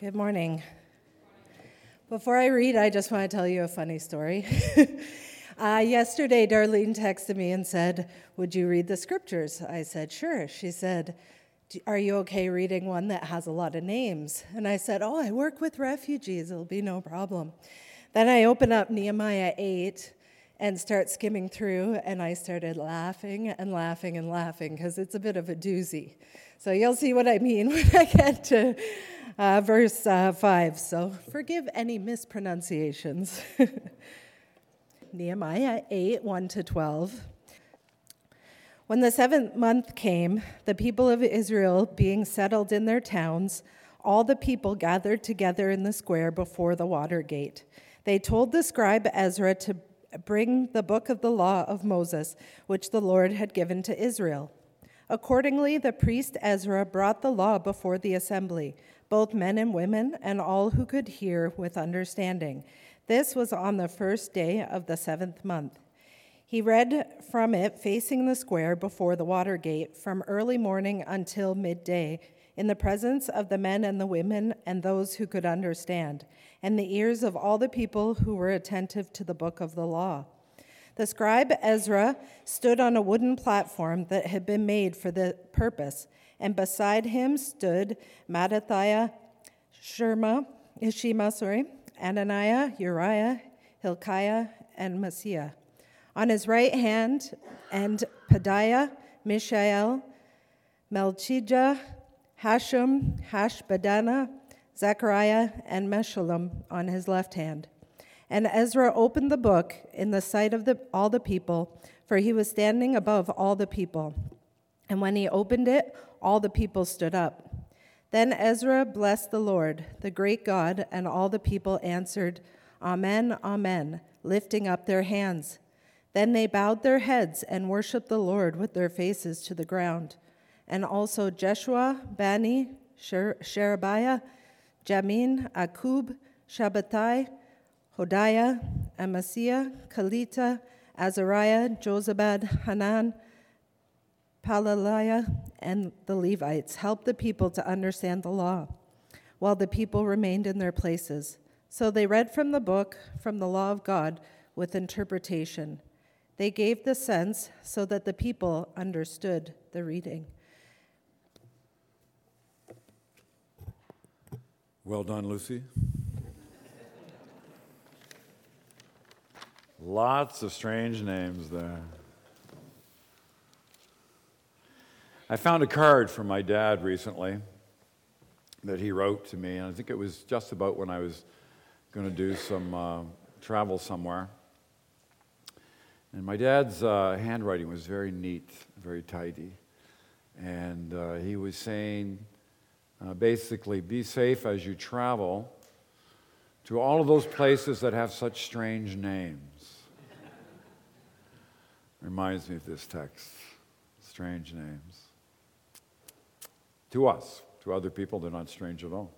Good morning. Before I read, I just want to tell you a funny story. uh, yesterday, Darlene texted me and said, Would you read the scriptures? I said, Sure. She said, Are you okay reading one that has a lot of names? And I said, Oh, I work with refugees. It'll be no problem. Then I open up Nehemiah 8 and start skimming through, and I started laughing and laughing and laughing because it's a bit of a doozy. So you'll see what I mean when I get to uh, verse uh, 5. So forgive any mispronunciations. Nehemiah 8 1 to 12. When the seventh month came, the people of Israel being settled in their towns, all the people gathered together in the square before the water gate. They told the scribe Ezra to bring the book of the law of Moses, which the Lord had given to Israel. Accordingly, the priest Ezra brought the law before the assembly both men and women, and all who could hear with understanding. This was on the first day of the seventh month. He read from it facing the square before the water gate from early morning until midday, in the presence of the men and the women and those who could understand, and the ears of all the people who were attentive to the book of the law. The scribe Ezra stood on a wooden platform that had been made for the purpose and beside him stood Mattithiah, Sherma, Shema, sorry, Ananiah, Uriah, Hilkiah, and Maaseiah. On his right hand, and Pedaiah, Mishael, Malchijah, Hashum, Hashbaddanah, Zechariah, and Meshullam on his left hand. And Ezra opened the book in the sight of the, all the people, for he was standing above all the people. And when he opened it, all the people stood up. Then Ezra blessed the Lord, the great God, and all the people answered, Amen, Amen, lifting up their hands. Then they bowed their heads and worshiped the Lord with their faces to the ground. And also Jeshua, Bani, Sherebiah, Jamin, Akkub, Shabbethai, Hodiah, Amasaiah, Kelita, Azariah, Jozabad, Hanan, Pelaliah, and the Levites helped the people to understand the law, while the people remained in their places. So they read from the book, from the law of God, with interpretation. They gave the sense so that the people understood the reading. Well done, Lucy. Lots of strange names there. I found a card from my dad recently that he wrote to me, and I think it was just about when I was going to do some uh, travel somewhere. And my dad's uh, handwriting was very neat, very tidy. And uh, he was saying uh, basically, be safe as you travel to all of those places that have such strange names. Reminds me of this text strange names. To us, to other people, they're not strange at all.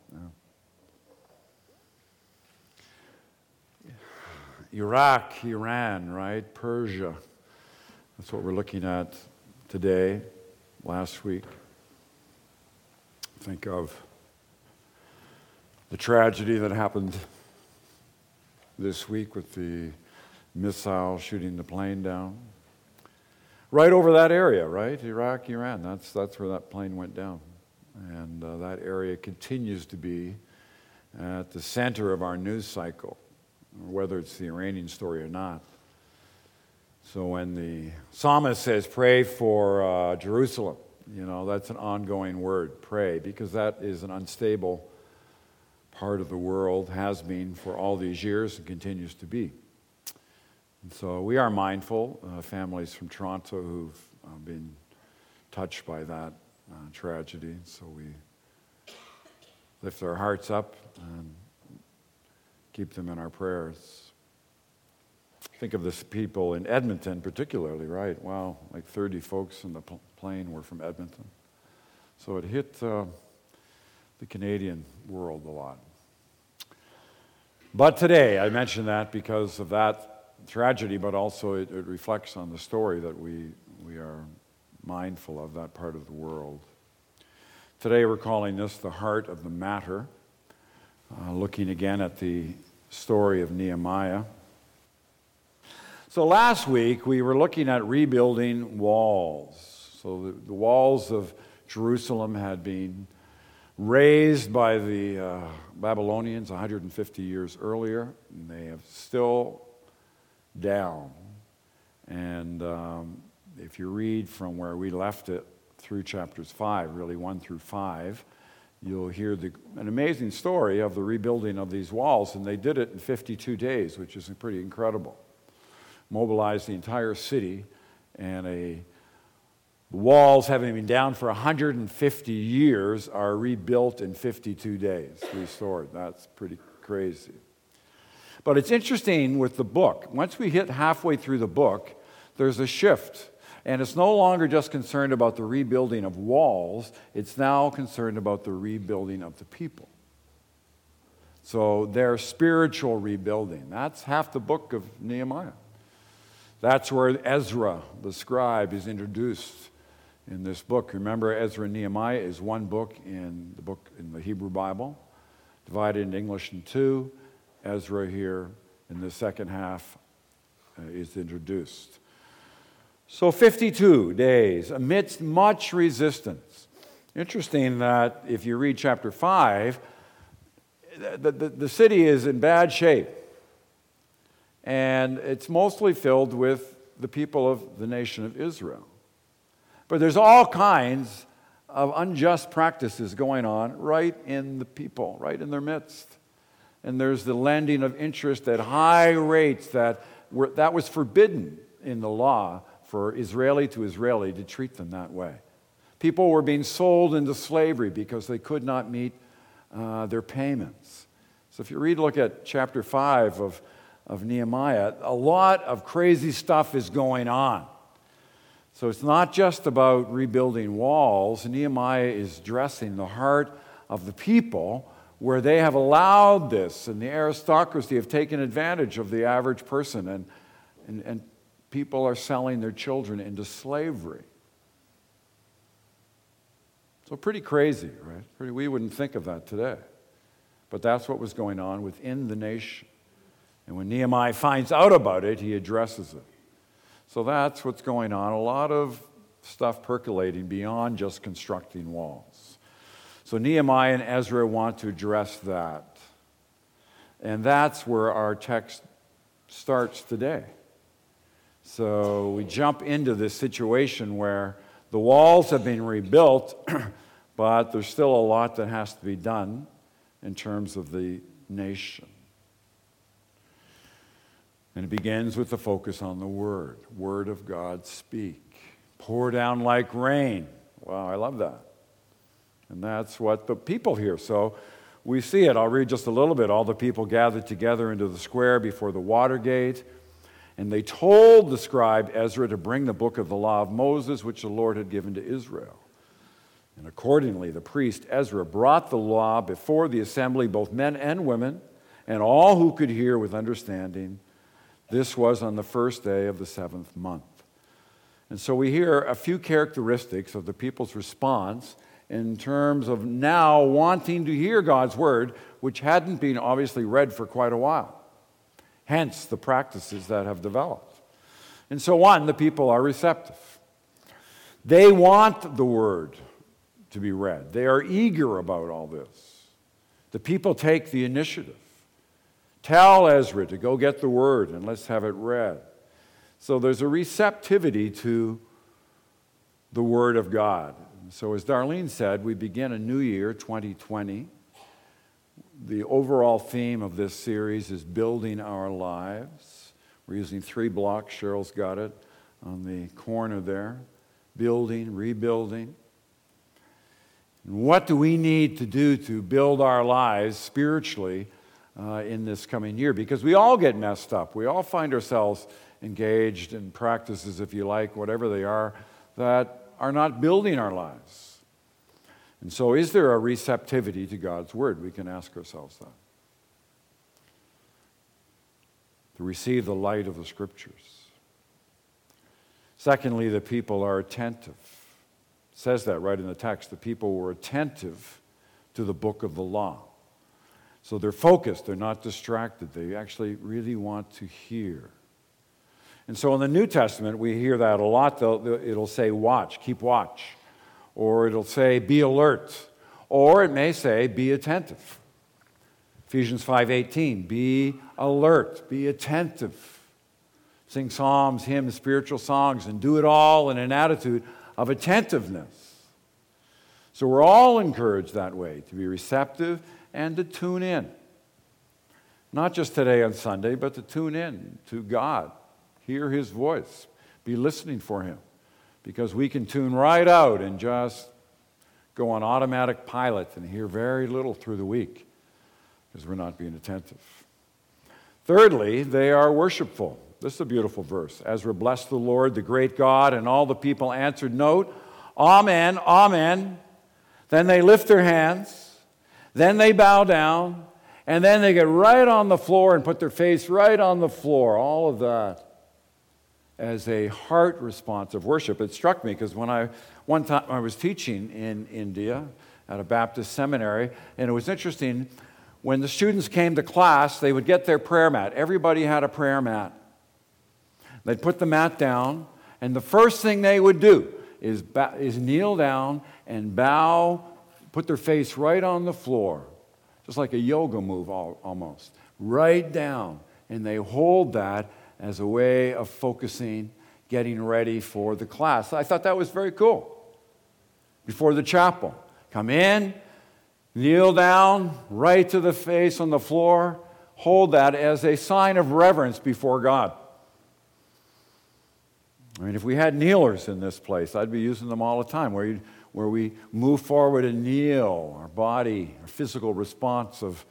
Iraq, Iran, right? Persia. That's what we're looking at today, last week. Think of the tragedy that happened this week with the missile shooting the plane down. Right over that area, right? Iraq, Iran. That's, that's where that plane went down. And uh, that area continues to be at the center of our news cycle, whether it's the Iranian story or not. So when the psalmist says, pray for uh, Jerusalem, you know, that's an ongoing word, pray, because that is an unstable part of the world, has been for all these years and continues to be. And so we are mindful, uh, families from Toronto who've uh, been touched by that uh, tragedy. So we lift our hearts up and keep them in our prayers. Think of this people in Edmonton, particularly, right? Wow, like 30 folks in the pl- plane were from Edmonton. So it hit uh, the Canadian world a lot. But today, I mention that because of that tragedy, but also it, it reflects on the story that we, we are mindful of that part of the world. Today we're calling this the heart of the matter. uh, looking again at the story of Nehemiah. So last week we were looking at rebuilding walls. So the, the walls of Jerusalem had been razed by the uh, Babylonians 150 years earlier, and they have still down. And um, if you read from where we left it through chapters 5, really 1 through 5, you'll hear the, an amazing story of the rebuilding of these walls, and they did it in 52 days, which is pretty incredible. Mobilized the entire city, and a the walls, having been down for 150 years, are rebuilt in 52 days, restored. That's pretty crazy. But it's interesting with the book. Once we hit halfway through the book, there's a shift. And it's no longer just concerned about the rebuilding of walls, it's now concerned about the rebuilding of the people. So their spiritual rebuilding. That's half the book of Nehemiah. That's where Ezra, the scribe, is introduced in this book. Remember, Ezra and Nehemiah is one book in the book in the Hebrew Bible, divided into English in two. Ezra here in the second half uh, is introduced. So 52 days amidst much resistance. Interesting that if you read chapter 5, the, the, the city is in bad shape. And it's mostly filled with the people of the nation of Israel. But there's all kinds of unjust practices going on right in the people, right in their midst. And there's the lending of interest at high rates that, were, that was forbidden in the law for Israeli to Israeli to treat them that way. People were being sold into slavery because they could not meet uh, their payments. So if you read, look at chapter 5 of, of Nehemiah, a lot of crazy stuff is going on. So it's not just about rebuilding walls. Nehemiah is dressing the heart of the people where they have allowed this, and the aristocracy have taken advantage of the average person, and, and, and people are selling their children into slavery. So, pretty crazy, right? Pretty, we wouldn't think of that today. But that's what was going on within the nation. And when Nehemiah finds out about it, he addresses it. So that's what's going on. A lot of stuff percolating beyond just constructing walls. So Nehemiah and Ezra want to address that. And that's where our text starts today. So we jump into this situation where the walls have been rebuilt, but there's still a lot that has to be done in terms of the nation. And it begins with the focus on the Word. Word of God, speak. Pour down like rain. Wow, I love that. And that's what the people hear. So we see it. I'll read just a little bit. All the people gathered together into the square before the water gate. And they told the scribe Ezra to bring the book of the law of Moses, which the Lord had given to Israel. And accordingly, the priest Ezra brought the law before the assembly, both men and women, and all who could hear with understanding. This was on the first day of the seventh month. And so we hear a few characteristics of the people's response in terms of now wanting to hear God's word, which hadn't been obviously read for quite a while. Hence the practices that have developed. And so, one, the people are receptive. They want the word to be read, they are eager about all this. The people take the initiative. Tell Ezra to go get the word and let's have it read. So there's a receptivity to the word of God. So, as Darlene said, we begin a new year, 2020. The overall theme of this series is building our lives. We're using three blocks. Cheryl's got it on the corner there building, rebuilding. And what do we need to do to build our lives spiritually uh, in this coming year because we all get messed up. We all find ourselves engaged in practices, if you like, whatever they are, that are not building our lives. And so, is there a receptivity to God's word? We can ask ourselves that. To receive the light of the scriptures. Secondly, the people are attentive. It says that right in the text. The people were attentive to the book of the law. So they're focused, they're not distracted. They actually really want to hear. And so in the New Testament, we hear that a lot. It'll say, watch, keep watch. Or it'll say, be alert. Or it may say, be attentive. Ephesians 5:18, be alert, be attentive. Sing psalms, hymns, spiritual songs, and do it all in an attitude of attentiveness. So we're all encouraged that way to be receptive and to tune in. Not just today on Sunday, but to tune in to God, hear His voice, be listening for Him. Because we can tune right out and just go on automatic pilot and hear very little through the week because we're not being attentive. Thirdly, they are worshipful. This is a beautiful verse. Ezra blessed the Lord, the great God, and all the people answered, Note, Amen, Amen. Then they lift their hands, then they bow down, and then they get right on the floor and put their face right on the floor. All of that as a heart response of worship. It struck me because when I one time I was teaching in India at a Baptist seminary, and it was interesting. When the students came to class, they would get their prayer mat. Everybody had a prayer mat. They'd put the mat down, and the first thing they would do is, is kneel down and bow, put their face right on the floor, just like a yoga move almost, right down. And they hold that as a way of focusing, getting ready for the class. I thought that was very cool. Before the chapel, come in, kneel down, right to the face on the floor, hold that as a sign of reverence before God. I mean, if we had kneelers in this place, I'd be using them all the time, where, where we move forward and kneel, our body, our physical response of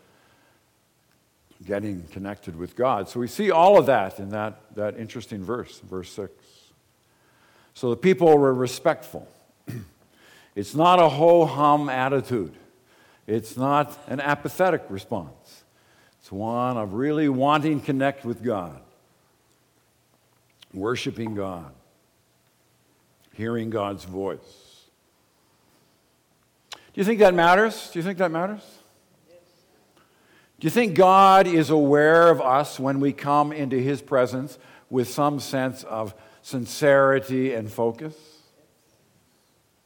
getting connected with God. So we see all of that in that, that interesting verse, verse 6. So the people were respectful. it's not a ho hum attitude, it's not an apathetic response. It's one of really wanting to connect with God, worshiping God, hearing God's voice. Do you think that matters? Do you think that matters? Do you think God is aware of us when we come into His presence with some sense of sincerity and focus?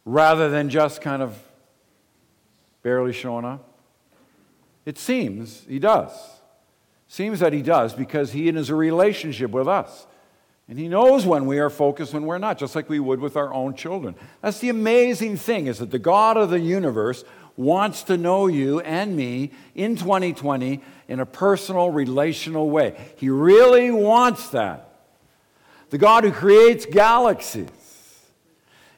Rather than just kind of barely showing up? It seems He does. Seems that He does because He is a relationship with us. And he knows when we are focused when we're not, just like we would with our own children. That's the amazing thing is that the God of the universe wants to know you and me in 2020 in a personal, relational way. He really wants that. The God who creates galaxies.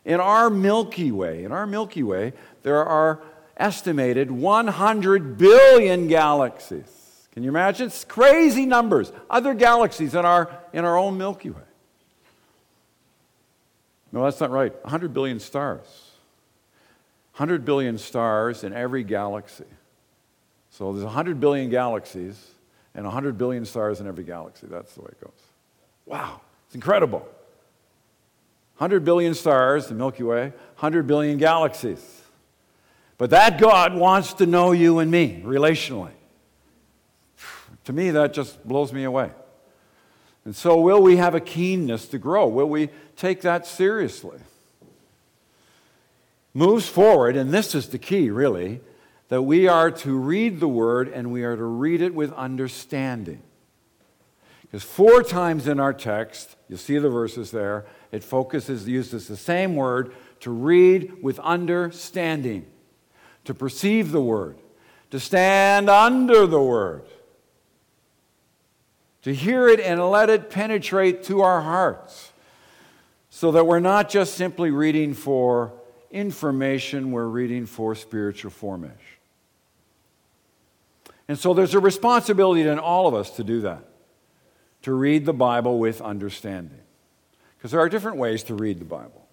In our Milky Way, in our Milky Way, there are estimated 100 billion galaxies. Can you imagine? It's crazy numbers. Other galaxies in our, in our own Milky Way. No, that's not right. 100 billion stars. 100 billion stars in every galaxy. So there's 100 billion galaxies and 100 billion stars in every galaxy. That's the way it goes. Wow, it's incredible. 100 billion stars, the Milky Way, 100 billion galaxies. But that God wants to know you and me relationally. To me, that just blows me away. And so, will we have a keenness to grow? Will we take that seriously? Moves forward, and this is the key, really, that we are to read the word and we are to read it with understanding. Because four times in our text, you'll see the verses there, it focuses, uses the same word to read with understanding, to perceive the word, to stand under the word, to hear it and let it penetrate to our hearts, so that we're not just simply reading for information we're reading for spiritual formation. And so there's a responsibility in all of us to do that, to read the Bible with understanding. Because there are different ways to read the Bible.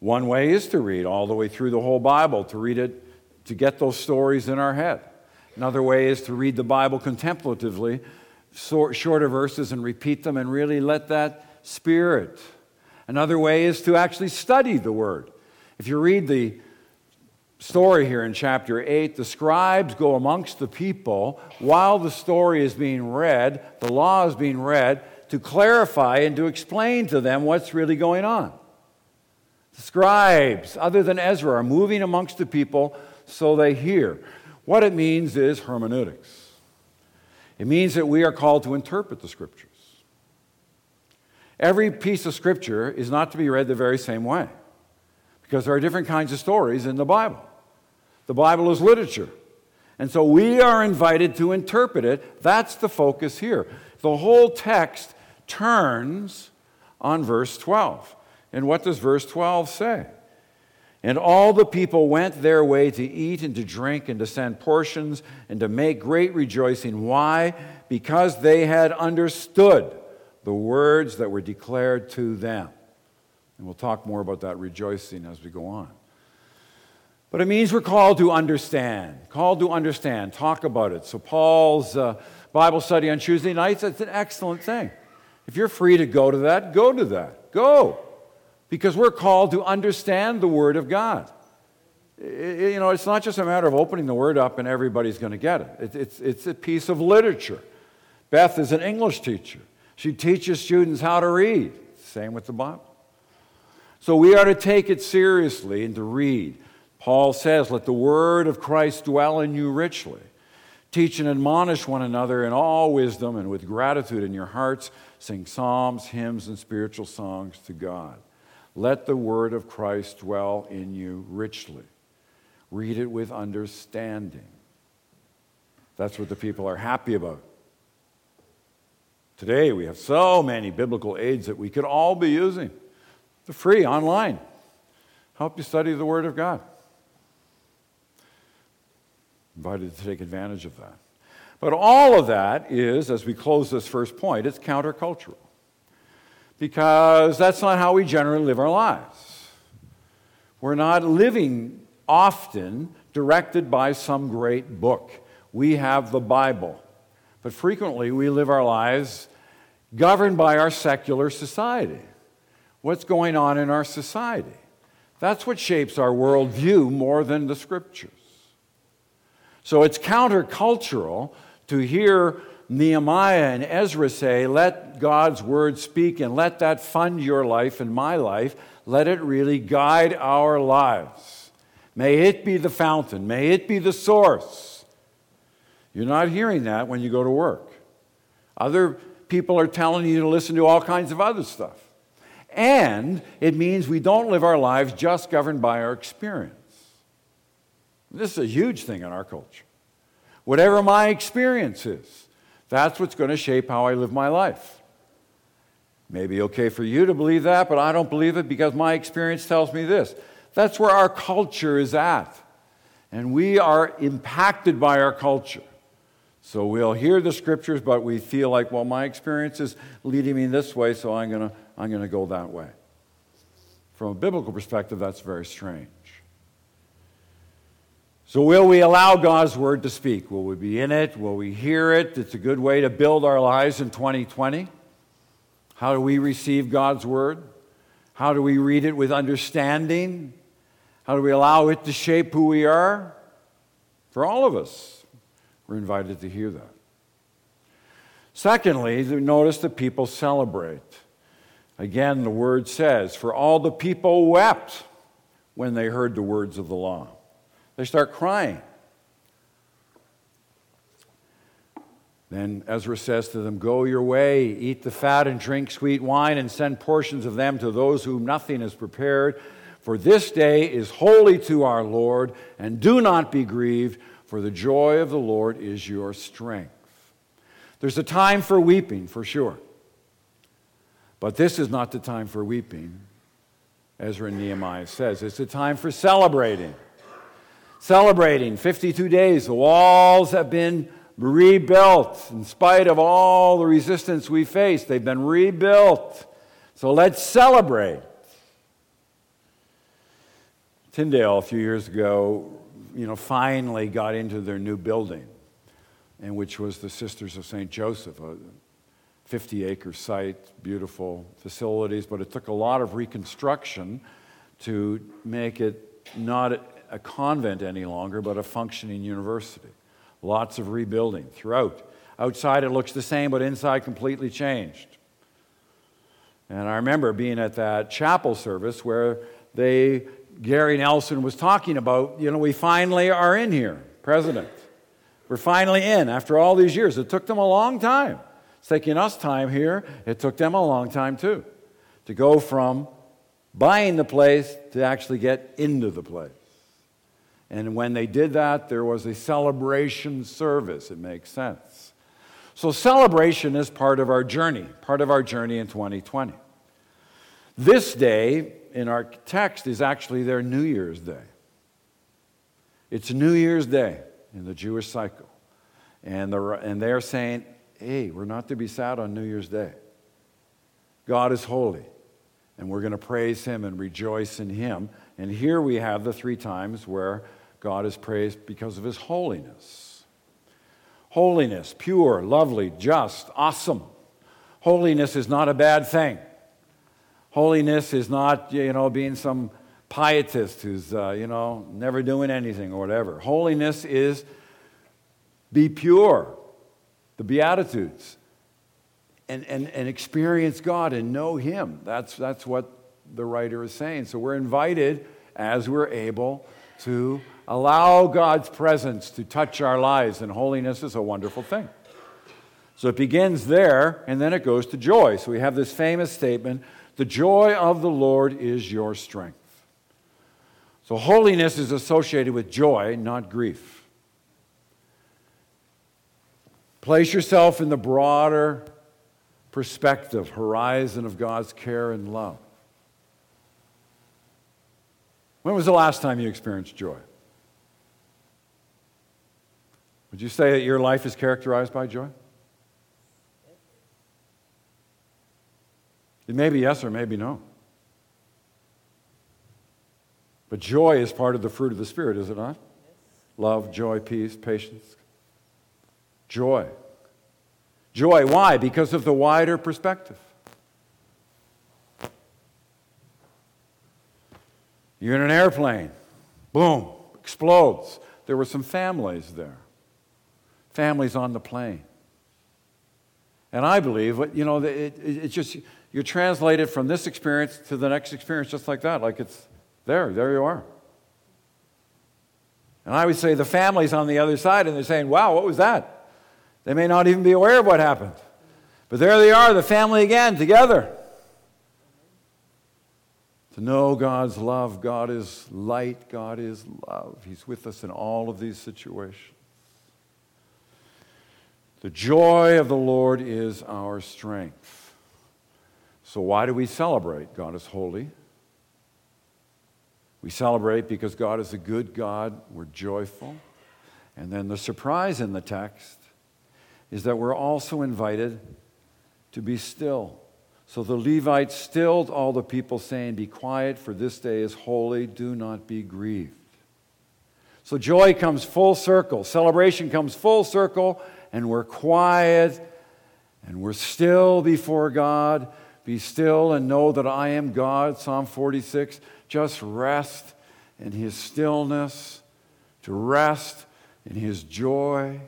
One way is to read all the way through the whole Bible, to read it, to get those stories in our head. Another way is to read the Bible contemplatively, shorter verses, and repeat them and really let that spirit. Another way is to actually study the Word if you read the story here in chapter 8, the scribes go amongst the people while the story is being read, the law is being read, to clarify and to explain to them what's really going on. The scribes, other than Ezra, are moving amongst the people so they hear. What it means is hermeneutics. It means that we are called to interpret the scriptures. Every piece of scripture is not to be read the very same way because there are different kinds of stories in the Bible. The Bible is literature. And so we are invited to interpret it. That's the focus here. The whole text turns on verse 12. And what does verse 12 say? And all the people went their way to eat and to drink and to send portions and to make great rejoicing. Why? Because they had understood the words that were declared to them. And we'll talk more about that rejoicing as we go on. But it means we're called to understand, called to understand, talk about it. So, Paul's uh, Bible study on Tuesday nights, it's an excellent thing. If you're free to go to that, go to that. Go. Because we're called to understand the Word of God. It, you know, it's not just a matter of opening the Word up and everybody's going to get it. it. It's, it's a piece of literature. Beth is an English teacher. She teaches students how to read. Same with the Bible. So we are to take it seriously and to read. Paul says, Let the word of Christ dwell in you richly. Teach and admonish one another in all wisdom and with gratitude in your hearts. Sing psalms, hymns, and spiritual songs to God. Let the word of Christ dwell in you richly. Read it with understanding. That's what the people are happy about. Today, we have so many biblical aids that we could all be using. They're free online. Help you study the Word of God invited to take advantage of that. But all of that is, as we close this first point, it's countercultural. Because that's not how we generally live our lives. We're not living often directed by some great book. We have the Bible. But frequently we live our lives governed by our secular society. What's going on in our society? That's what shapes our worldview more than the scriptures. So it's countercultural to hear Nehemiah and Ezra say, Let God's word speak and let that fund your life and my life. Let it really guide our lives. May it be the fountain, may it be the source. You're not hearing that when you go to work. Other people are telling you to listen to all kinds of other stuff. And it means we don't live our lives just governed by our experience. This is a huge thing in our culture. Whatever my experience is, that's what's going to shape how I live my life. Maybe okay for you to believe that, but I don't believe it because my experience tells me this. That's where our culture is at. And we are impacted by our culture. So we'll hear the scriptures, but we feel like, well, my experience is leading me this way, so I'm going to I'm going to go that way. From a biblical perspective, that's very strange. So, will we allow God's word to speak? Will we be in it? Will we hear it? It's a good way to build our lives in 2020. How do we receive God's word? How do we read it with understanding? How do we allow it to shape who we are? For all of us, we're invited to hear that. Secondly, notice that people celebrate. Again, the word says, For all the people wept when they heard the words of the law. They start crying. Then Ezra says to them, Go your way, eat the fat and drink sweet wine, and send portions of them to those whom nothing is prepared. For this day is holy to our Lord, and do not be grieved, for the joy of the Lord is your strength. There's a time for weeping, for sure. But this is not the time for weeping, Ezra and Nehemiah says. It's a time for celebrating celebrating 52 days. The walls have been rebuilt in spite of all the resistance we face. They've been rebuilt. So let's celebrate. Tyndale, a few years ago, you know, finally got into their new building, and which was the Sisters of St. Joseph, 50 acre site, beautiful facilities, but it took a lot of reconstruction to make it not a convent any longer, but a functioning university. Lots of rebuilding throughout. Outside it looks the same, but inside completely changed. And I remember being at that chapel service where they, Gary Nelson was talking about, you know, we finally are in here, President. We're finally in after all these years. It took them a long time. It's taking us time here. It took them a long time too to go from buying the place to actually get into the place. And when they did that, there was a celebration service. It makes sense. So, celebration is part of our journey, part of our journey in 2020. This day in our text is actually their New Year's Day. It's New Year's Day in the Jewish cycle. And, the, and they're saying, hey, we're not to be sad on New Year's Day. God is holy, and we're going to praise Him and rejoice in Him. And here we have the three times where God is praised because of His holiness. Holiness, pure, lovely, just, awesome. Holiness is not a bad thing. Holiness is not, you know, being some pietist who's, uh, you know, never doing anything or whatever. Holiness is be pure, the Beatitudes, and, and, and experience God and know Him. That's, that's what the writer is saying. So we're invited as we're able to allow God's presence to touch our lives, and holiness is a wonderful thing. So it begins there, and then it goes to joy. So we have this famous statement the joy of the Lord is your strength. So holiness is associated with joy, not grief. Place yourself in the broader perspective, horizon of God's care and love. When was the last time you experienced joy? Would you say that your life is characterized by joy? It may be yes or maybe no. But joy is part of the fruit of the Spirit, is it not? Love, joy, peace, patience. Joy. Joy. Why? Because of the wider perspective. You're in an airplane. Boom, explodes. There were some families there. Families on the plane. And I believe, you know, it, it, it just, you're translated from this experience to the next experience just like that, like it's there, there you are. And I would say the family's on the other side and they're saying, wow, what was that? They may not even be aware of what happened. But there they are, the family again, together. To know God's love, God is light, God is love. He's with us in all of these situations. The joy of the Lord is our strength. So, why do we celebrate? God is holy. We celebrate because God is a good God. We're joyful. And then the surprise in the text is that we're also invited to be still. So the Levites stilled all the people, saying, Be quiet, for this day is holy. Do not be grieved. So joy comes full circle, celebration comes full circle, and we're quiet and we're still before God be still and know that I am God, Psalm 46. Just rest in His stillness, to rest in His joy.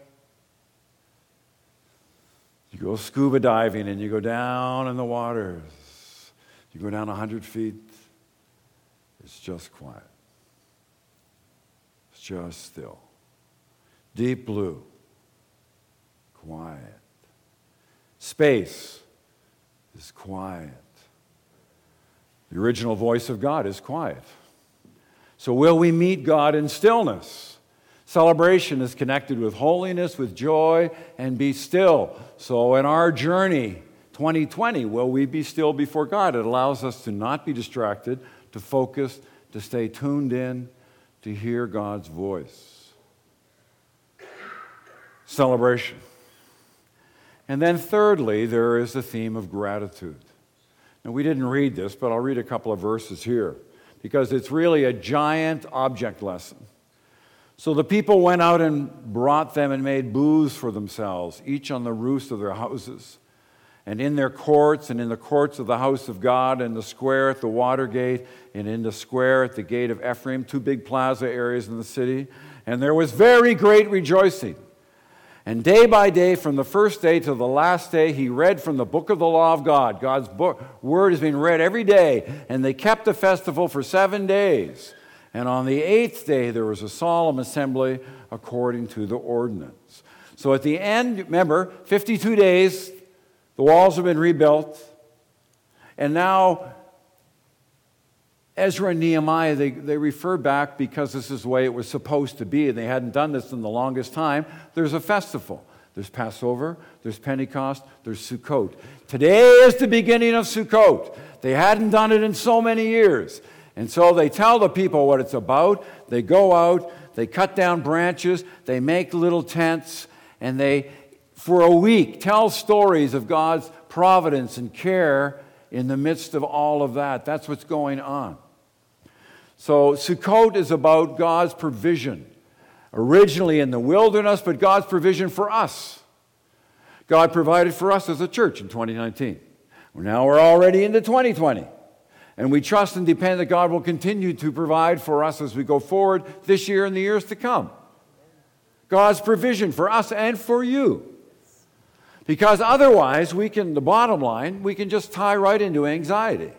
You go scuba diving and you go down in the waters. You go down 100 feet. It's just quiet. It's just still. Deep blue. Quiet. Space is quiet. The original voice of God is quiet. So, will we meet God in stillness? Celebration is connected with holiness, with joy, and be still. So, in our journey, 2020, will we be still before God? It allows us to not be distracted, to focus, to stay tuned in, to hear God's voice. Celebration. And then, thirdly, there is the theme of gratitude. Now, we didn't read this, but I'll read a couple of verses here because it's really a giant object lesson. So the people went out and brought them and made booths for themselves, each on the roofs of their houses. and in their courts, and in the courts of the house of God, and the square at the water gate, and in the square at the gate of Ephraim, two big plaza areas in the city. And there was very great rejoicing. And day by day, from the first day to the last day, he read from the book of the law of God. God's book, word is being read every day. And they kept the festival for seven days. And on the eighth day, there was a solemn assembly according to the ordinance. So at the end, remember, 52 days, the walls have been rebuilt. And now, Ezra and Nehemiah, they, they refer back because this is the way it was supposed to be, and they hadn't done this in the longest time. There's a festival. There's Passover, there's Pentecost, there's Sukkot. Today is the beginning of Sukkot. They hadn't done it in so many years. And so they tell the people what it's about. They go out, they cut down branches, they make little tents, and they, for a week, tell stories of God's providence and care in the midst of all of that. That's what's going on. So, Sukkot is about God's provision, originally in the wilderness, but God's provision for us. God provided for us as a church in 2019. Now we're already into 2020. And we trust and depend that God will continue to provide for us as we go forward this year and the years to come. God's provision for us and for you. Because otherwise, we can, the bottom line, we can just tie right into anxiety.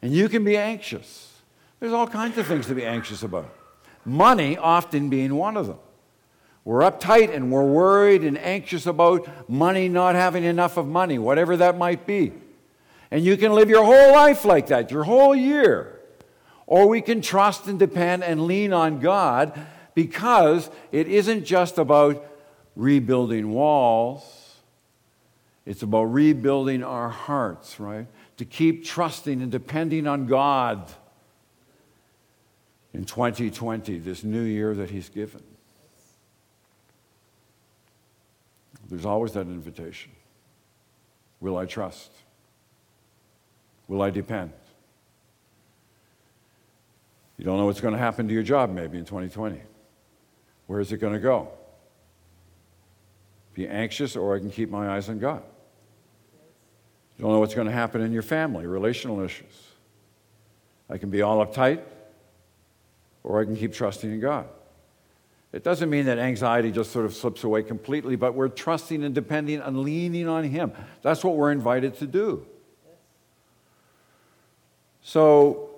And you can be anxious. There's all kinds of things to be anxious about. Money often being one of them. We're uptight and we're worried and anxious about money not having enough of money, whatever that might be. And you can live your whole life like that, your whole year. Or we can trust and depend and lean on God because it isn't just about rebuilding walls, it's about rebuilding our hearts, right? To keep trusting and depending on God in 2020, this new year that He's given. There's always that invitation. Will I trust? Will I depend? You don't know what's going to happen to your job maybe in 2020. Where is it going to go? Be anxious, or I can keep my eyes on God. You don't know what's going to happen in your family, relational issues. I can be all uptight, or I can keep trusting in God. It doesn't mean that anxiety just sort of slips away completely, but we're trusting and depending and leaning on Him. That's what we're invited to do. So,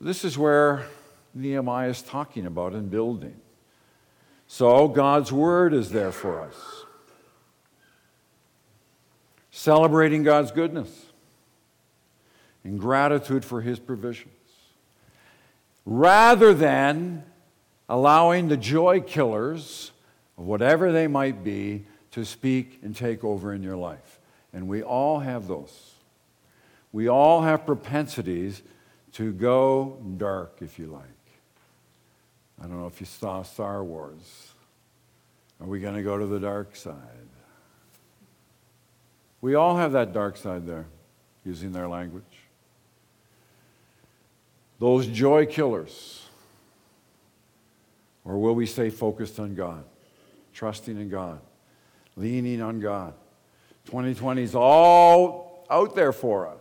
this is where Nehemiah is talking about and building. So, God's word is there for us. Celebrating God's goodness and gratitude for his provisions. Rather than allowing the joy killers, whatever they might be, to speak and take over in your life. And we all have those. We all have propensities to go dark, if you like. I don't know if you saw Star Wars. Are we going to go to the dark side? We all have that dark side there, using their language. Those joy killers. Or will we stay focused on God, trusting in God, leaning on God? 2020 is all out there for us.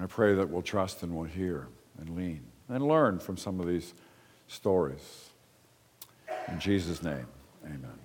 I pray that we'll trust and we'll hear and lean and learn from some of these stories. In Jesus' name, amen.